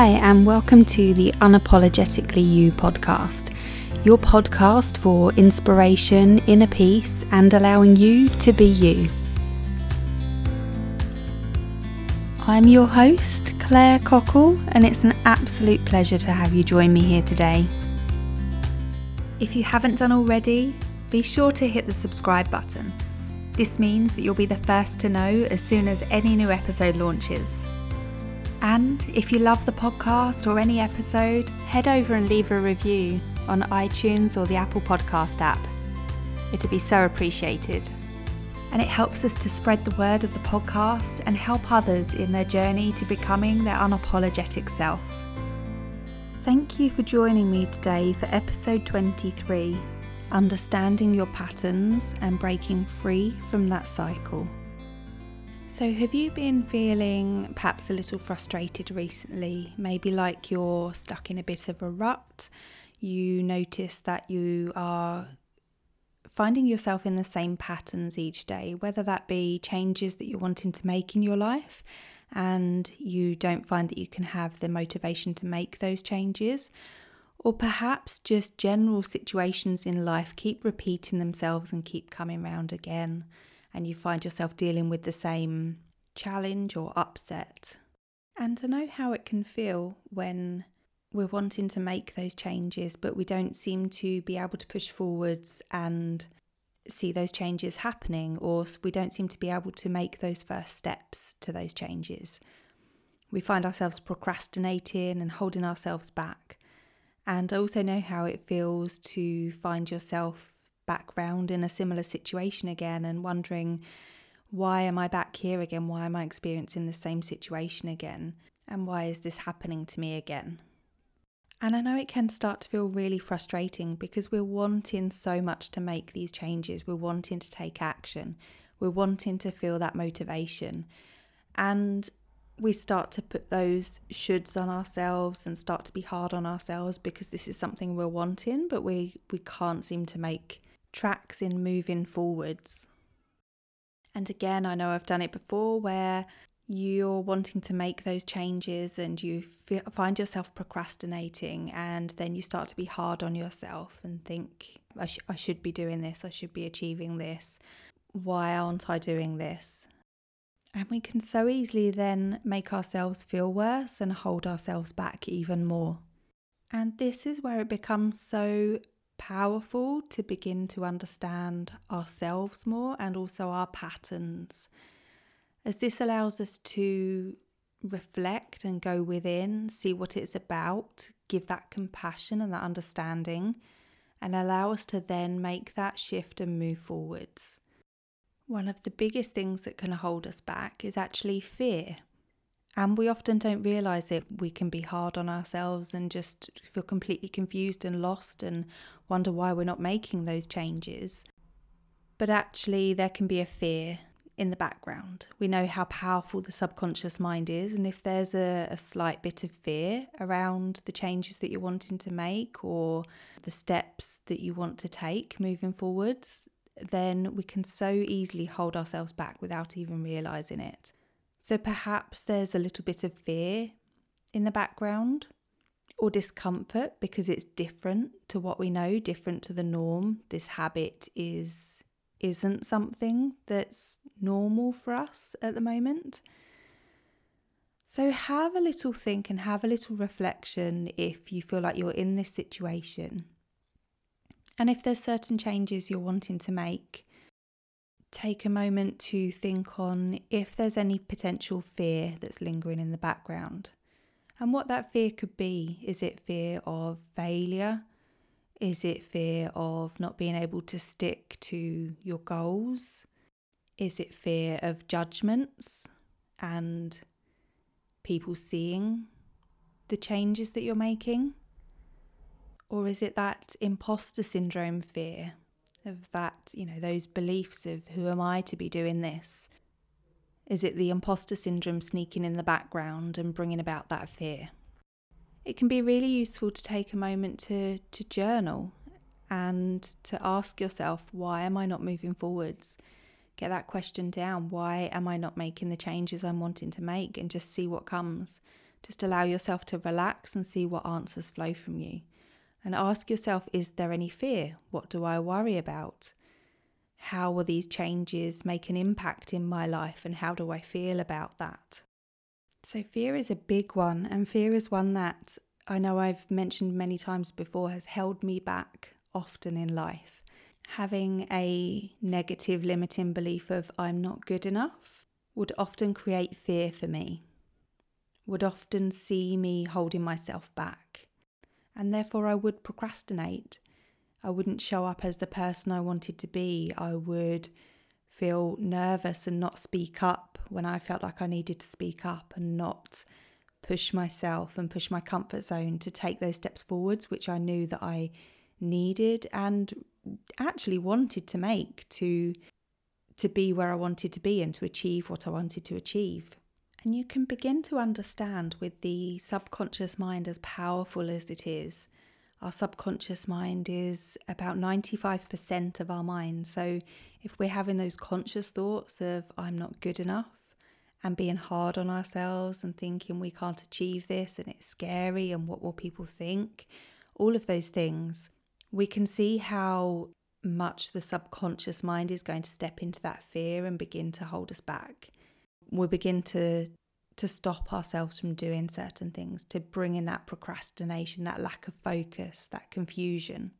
Hi, and welcome to the Unapologetically You podcast, your podcast for inspiration, inner peace, and allowing you to be you. I'm your host, Claire Cockle, and it's an absolute pleasure to have you join me here today. If you haven't done already, be sure to hit the subscribe button. This means that you'll be the first to know as soon as any new episode launches. And if you love the podcast or any episode, head over and leave a review on iTunes or the Apple Podcast app. It'd be so appreciated. And it helps us to spread the word of the podcast and help others in their journey to becoming their unapologetic self. Thank you for joining me today for episode 23 Understanding Your Patterns and Breaking Free from That Cycle. So, have you been feeling perhaps a little frustrated recently? Maybe like you're stuck in a bit of a rut. You notice that you are finding yourself in the same patterns each day, whether that be changes that you're wanting to make in your life and you don't find that you can have the motivation to make those changes, or perhaps just general situations in life keep repeating themselves and keep coming round again and you find yourself dealing with the same challenge or upset. And to know how it can feel when we're wanting to make those changes, but we don't seem to be able to push forwards and see those changes happening, or we don't seem to be able to make those first steps to those changes. We find ourselves procrastinating and holding ourselves back. And I also know how it feels to find yourself background in a similar situation again and wondering why am I back here again? Why am I experiencing the same situation again? And why is this happening to me again? And I know it can start to feel really frustrating because we're wanting so much to make these changes. We're wanting to take action. We're wanting to feel that motivation. And we start to put those shoulds on ourselves and start to be hard on ourselves because this is something we're wanting, but we, we can't seem to make tracks in moving forwards. And again, I know I've done it before where you're wanting to make those changes and you find yourself procrastinating, and then you start to be hard on yourself and think, I, sh- I should be doing this, I should be achieving this. Why aren't I doing this? And we can so easily then make ourselves feel worse and hold ourselves back even more. And this is where it becomes so powerful to begin to understand ourselves more and also our patterns, as this allows us to reflect and go within, see what it's about, give that compassion and that understanding, and allow us to then make that shift and move forwards. One of the biggest things that can hold us back is actually fear. And we often don't realize that we can be hard on ourselves and just feel completely confused and lost and wonder why we're not making those changes. But actually, there can be a fear in the background. We know how powerful the subconscious mind is, and if there's a, a, slight bit of fear around the changes that you're wanting to make or the steps that you want to take moving forwards, then we can so easily hold ourselves back without even realizing it. So perhaps there's a little bit of fear in the background or discomfort because it's different to what we know, different to the norm. This habit is isn't something that's normal for us at the moment. So have a little think and have a little reflection if you feel like you're in this situation. And if there's certain changes you're wanting to make, take a moment to think on if there's any potential fear that's lingering in the background and what that fear could be. Is it fear of failure? Is it fear of not being able to stick to your goals? Is it fear of judgments and people seeing the changes that you're making? Or is it that imposter syndrome fear of that, you know, those beliefs of who am I to be doing this? Is it the imposter syndrome sneaking in the background and bringing about that fear? It can be really useful to take a moment to, to journal and to ask yourself, why am I not moving forwards? Get that question down. Why am I not making the changes I'm wanting to make? And just see what comes. just allow yourself to relax and see what answers flow from you. And ask yourself is there any fear? What do I worry about? How will these changes make an impact in my life and how do I feel about that? So, fear is a big one, and fear is one that I know I've mentioned many times before has held me back often in life. Having a negative limiting belief of I'm not good enough would often create fear for me, would often see me holding myself back, and therefore I would procrastinate. I wouldn't show up as the person I wanted to be. I would feel nervous and not speak up when I felt like I needed to speak up and not push myself and push my comfort zone to take those steps forwards, which I knew that I needed and actually wanted to make to to be where I wanted to be and to achieve what I wanted to achieve. And you can begin to understand with the subconscious mind, as powerful as it is, our subconscious mind is about 95% of our mind. So if we're having those conscious thoughts of, I'm not good enough, and being hard on ourselves and thinking we can't achieve this and it's scary and what will people think, all of those things, we can see how much the subconscious mind is going to step into that fear and begin to hold us back. We begin to to stop ourselves from doing certain things, to bring in that procrastination, that lack of focus, that confusion.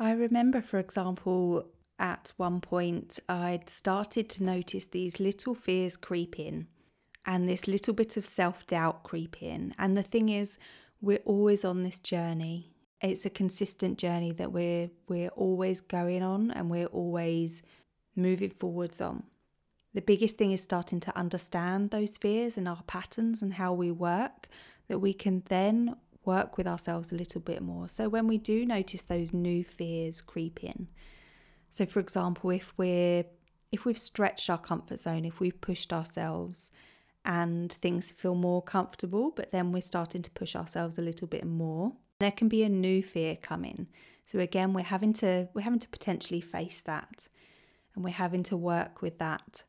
I remember, for example, at one point I'd started to notice these little fears creep in and this little bit of self doubt creep in. And the thing is, we're always on this journey. It's a consistent journey that we're we're always going on and we're always moving forwards on. The biggest thing is starting to understand those fears and our patterns and how we work, that we can then work with ourselves a little bit more. So when we do notice those new fears creep in, so for example, if we're if we've stretched our comfort zone, if we've pushed ourselves and things feel more comfortable, but then we're starting to push ourselves a little bit more, there can be a new fear coming. So again, we're having to we're having to potentially face that and we're having to work with that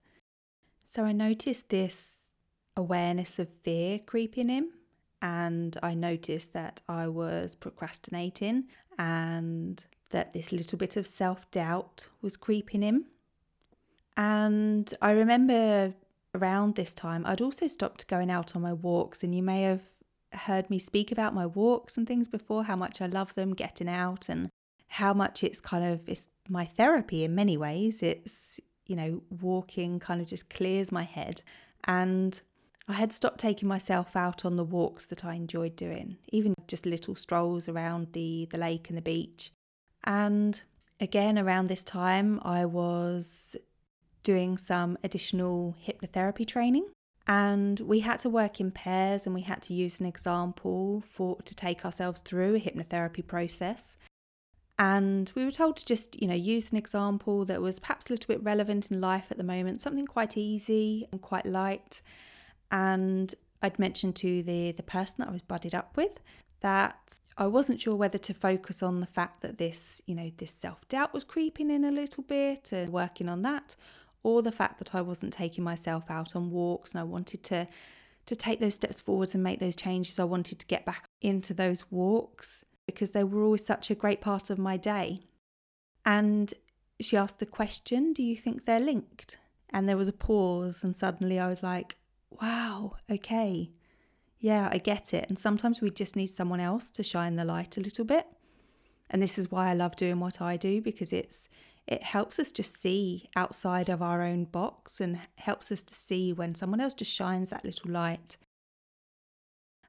so I noticed this awareness of fear creeping in, and I noticed that I was procrastinating and that this little bit of self doubt was creeping in. And I remember around this time, I'd also stopped going out on my walks, and you may have heard me speak about my walks and things before, how much I love them, getting out, and how much it's kind of it's my therapy in many ways. It's you know, walking kind of just clears my head. And I had stopped taking myself out on the walks that I enjoyed doing, even just little strolls around the, the lake and the beach. And again, around this time, I was doing some additional hypnotherapy training. And we had to work in pairs and we had to use an example for to take ourselves through a hypnotherapy process. And we were told to just, you know, use an example that was perhaps a little bit relevant in life at the moment, something quite easy and quite light. And I'd mentioned to the, the person that I was budded up with that I wasn't sure whether to focus on the fact that this, you know, this self doubt was creeping in a little bit and working on that, or the fact that I wasn't taking myself out on walks and I wanted to to take those steps forwards and make those changes. I wanted to get back into those walks because they were always such a great part of my day. And she asked the question, Do you think they're linked? And there was a pause, and suddenly I was like, Wow, okay. Yeah, I get it. And sometimes we just need someone else to shine the light a little bit. And this is why I love doing what I do because it's it helps us just see outside of our own box and helps us to see when someone else just shines that little light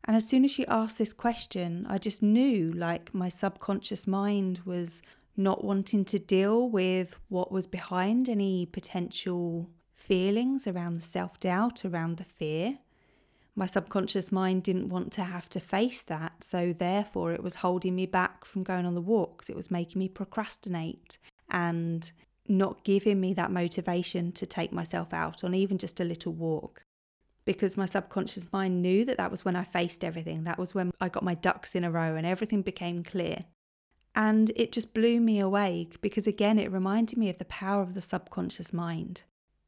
and as soon as she asked this question, I just knew like my subconscious mind was not wanting to deal with what was behind any potential feelings around the self doubt, around the fear. My subconscious mind didn't want to have to face that, so therefore it was holding me back from going on the walks. It was making me procrastinate and not giving me that motivation to take myself out on even just a little walk because my subconscious mind knew that that was when I faced everything. That was when I got my ducks in a row and everything became clear. And it just blew me away because, again, it reminded me of the power of the subconscious mind.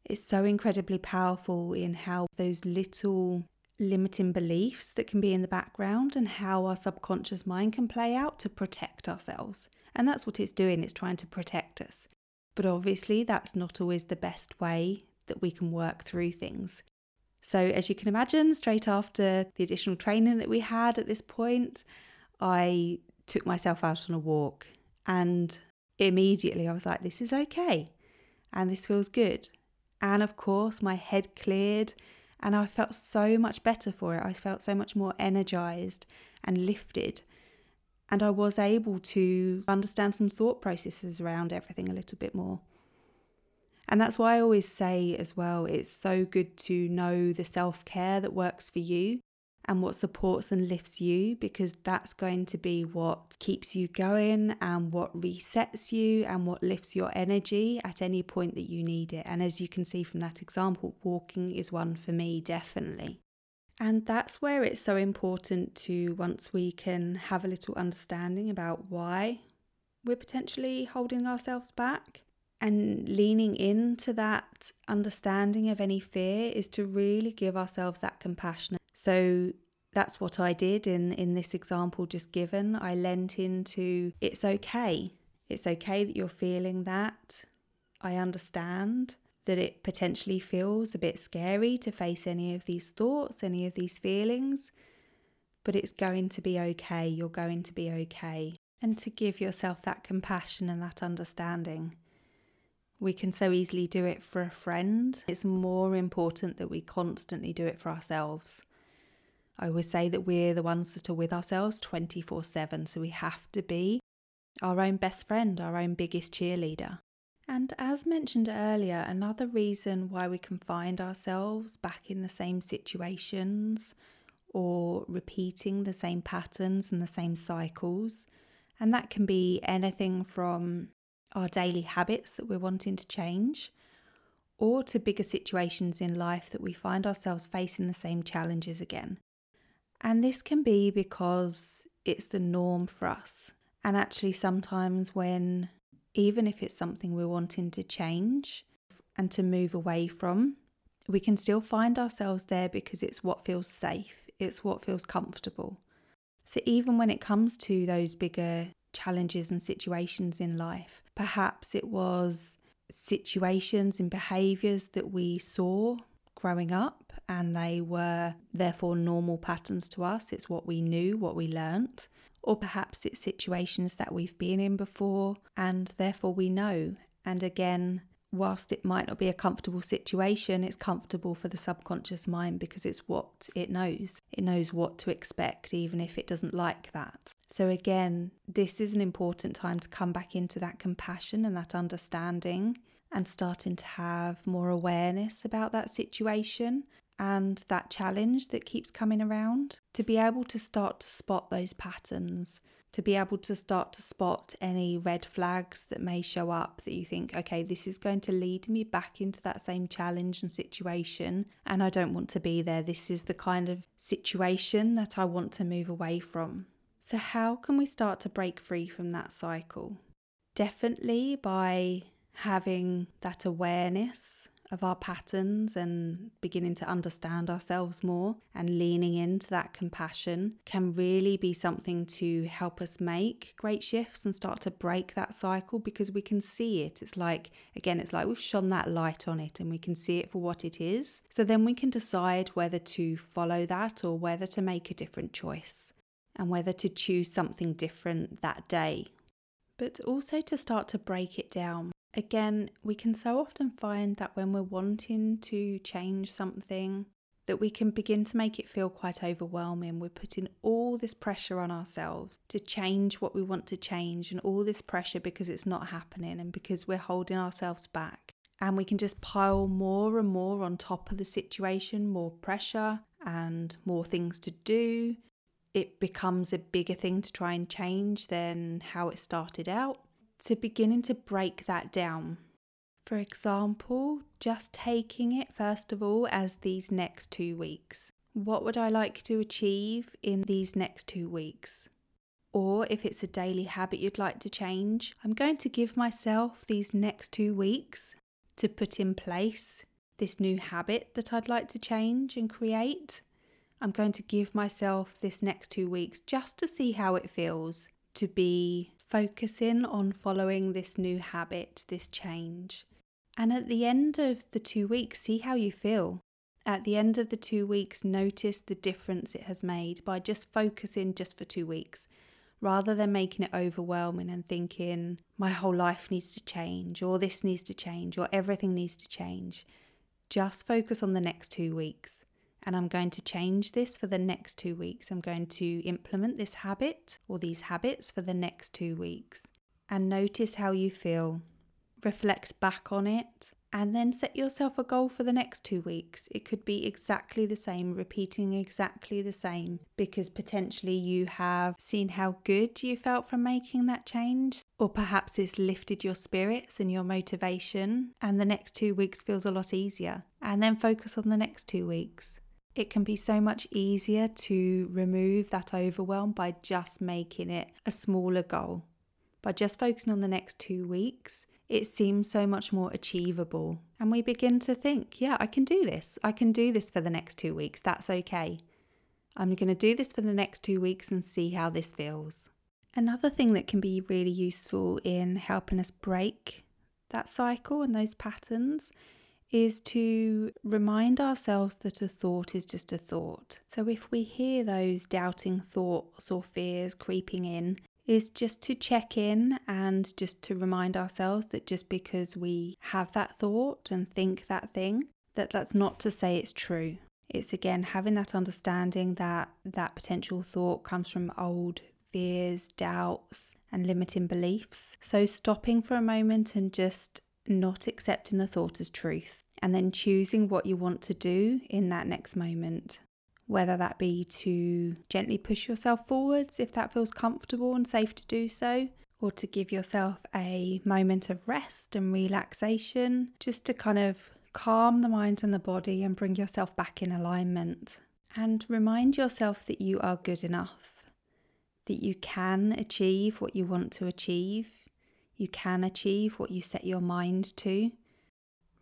It's so incredibly powerful in how those little limiting beliefs that can be in the background and how our subconscious mind can play out to protect ourselves. And that's what it's doing, it's trying to protect us. But obviously, that's not always the best way that we can work through things. So, as you can imagine, straight after the additional training that we had at this point, I took myself out on a walk and immediately I was like, this is okay and this feels good. And of course, my head cleared and I felt so much better for it. I felt so much more energized and lifted. And I was able to understand some thought processes around everything a little bit more. And that's why I always say as well, it's so good to know the self care that works for you and what supports and lifts you because that's going to be what keeps you going and what resets you and what lifts your energy at any point that you need it. And as you can see from that example, walking is one for me, definitely. And that's where it's so important to, once we can have a little understanding about why we're potentially holding ourselves back and leaning into that understanding of any fear is to really give ourselves that compassion so that's what I did in, in this example just given. I lent into it's okay. It's okay that you're feeling that. I understand that it potentially feels a bit scary to face any of these thoughts, any of these feelings, but it's going to be okay. You're going to be okay. And to give yourself that compassion and that understanding. We can so easily do it for a friend. It's more important that we constantly do it for ourselves. I always say that we're the ones that are with ourselves 24 7, so we have to be our own best friend, our own biggest cheerleader. And as mentioned earlier, another reason why we can find ourselves back in the same situations or repeating the same patterns and the same cycles, and that can be anything from our daily habits that we're wanting to change or to bigger situations in life that we find ourselves facing the same challenges again. And this can be because it's the norm for us. And actually, sometimes when, even if it's something we're wanting to change and to move away from, we can still find ourselves there because it's what feels safe, it's what feels comfortable. So, even when it comes to those bigger challenges and situations in life, perhaps it was situations and behaviors that we saw growing up and they were therefore normal patterns to us. It's what we knew, what we learnt. Or perhaps it's situations that we've been in before and therefore we know. And again, whilst it might not be a comfortable situation, it's comfortable for the subconscious mind because it's what it knows. It knows what to expect, even if it doesn't like that. So, again, this is an important time to come back into that compassion and that understanding and starting to have more awareness about that situation and that challenge that keeps coming around, to be able to start to spot those patterns, to be able to start to spot any red flags that may show up that you think, okay, this is going to lead me back into that same challenge and situation, and I don't want to be there. This is the kind of situation that I want to move away from. So, how can we start to break free from that cycle? Definitely by having that awareness of our patterns and beginning to understand ourselves more and leaning into that compassion can really be something to help us make great shifts and start to break that cycle because we can see it. It's like, again, it's like we've shone that light on it and we can see it for what it is. So then we can decide whether to follow that or whether to make a different choice and whether to choose something different that day. But also to start to break it down Again, we can so often find that when we're wanting to change something, that we can begin to make it feel quite overwhelming. We're putting all this pressure on ourselves to change what we want to change, and all this pressure because it's not happening and because we're holding ourselves back. And we can just pile more and more on top of the situation, more pressure and more things to do. It becomes a bigger thing to try and change than how it started out to beginning to break that down. For example, just taking it first of all as these next two weeks. What would I like to achieve in these next two weeks? Or if it's a daily habit you'd like to change, I'm going to give myself these next two weeks to put in place this new habit that I'd like to change and create. I'm going to give myself this next two weeks just to see how it feels to be focusing on following this new habit, this change. And at the end of the two weeks, see how you feel. At the end of the two weeks, notice the difference it has made by just focusing just for two weeks rather than making it overwhelming and thinking my whole life needs to change or this needs to change or everything needs to change. Just focus on the next two weeks. And I'm going to change this for the next two weeks. I'm going to implement this habit or these habits for the next two weeks. And notice how you feel. Reflect back on it and then set yourself a goal for the next two weeks. It could be exactly the same, repeating exactly the same, because potentially you have seen how good you felt from making that change, or perhaps it's lifted your spirits and your motivation, and the next two weeks feels a lot easier. And then focus on the next two weeks. It can be so much easier to remove that overwhelm by just making it a smaller goal. By just focusing on the next two weeks, it seems so much more achievable. And we begin to think, yeah, I can do this. I can do this for the next two weeks. That's okay. I'm going to do this for the next two weeks and see how this feels. Another thing that can be really useful in helping us break that cycle and those patterns is to remind ourselves that a thought is just a thought. So if we hear those doubting thoughts or fears creeping in, is just to check in and just to remind ourselves that just because we have that thought and think that thing, that that's not to say it's true. It's again having that understanding that that potential thought comes from old fears, doubts, and limiting beliefs. So stopping for a moment and just not accepting the thought as truth and then choosing what you want to do in that next moment whether that be to gently push yourself forwards if that feels comfortable and safe to do so, or to give yourself a moment of rest and relaxation, just to kind of calm the mind and the body and bring yourself back in alignment. And remind yourself that you are good enough, that you can achieve what you want to achieve, you can achieve what you set your mind to.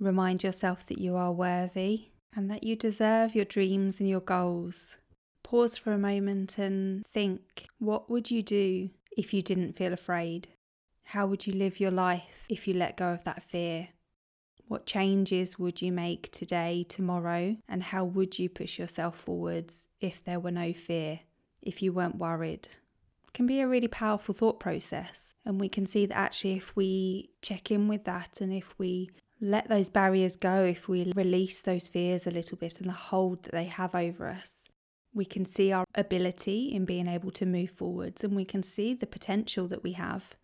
Remind yourself that you are worthy and that you deserve your dreams and your goals. Pause for a moment and think what would you do if you didn't feel afraid? How would you live your life if you let go of that fear? What changes would you make today, tomorrow, and how would you push yourself forwards if there were no fear, if you weren't worried? It can be a really powerful thought process, and we can see that actually, if we check in with that and if we let those barriers go if we release those fears a little bit and the hold that they have over us. We can see our ability in being able to move forwards and we can see the potential that we have.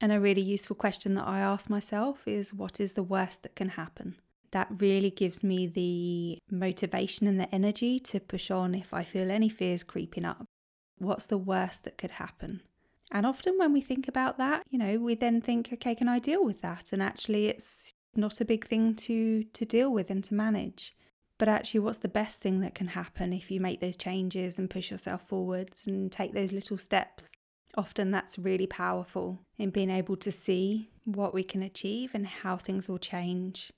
And a really useful question that I ask myself is what is the worst that can happen? That really gives me the motivation and the energy to push on if I feel any fears creeping up. What's the worst that could happen? And often when we think about that, you know, we then think, okay, can I deal with that? And actually, it's not a big thing to to deal with and to manage. But actually, what's the best thing that can happen if you make those changes and push yourself forwards and take those little steps? Often that's really powerful in being able to see what we can achieve and how things will change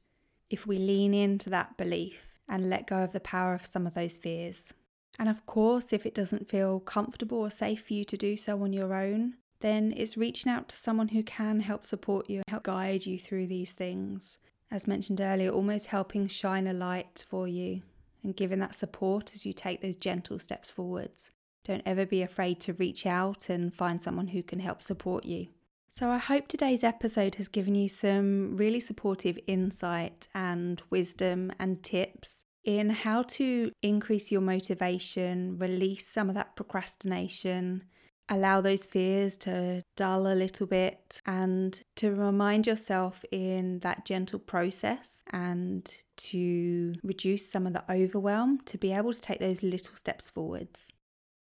if we lean into that belief and let go of the power of some of those fears. And of course, if it doesn't feel comfortable or safe for you to do so on your own, then it's reaching out to someone who can help support you, help guide you through these things. As mentioned earlier, almost helping shine a light for you and giving that support as you take those gentle steps forwards. Don't ever be afraid to reach out and find someone who can help support you. So, I hope today's episode has given you some really supportive insight and wisdom and tips in how to increase your motivation, release some of that procrastination, allow those fears to dull a little bit and to remind yourself in that gentle process and to reduce some of the overwhelm to be able to take those little steps forwards.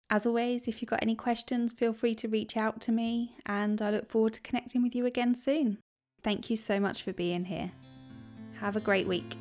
As always, if you've got any questions, feel free to reach out to me and I look forward to connecting with you again soon. Thank you so much for being here. Have a great week.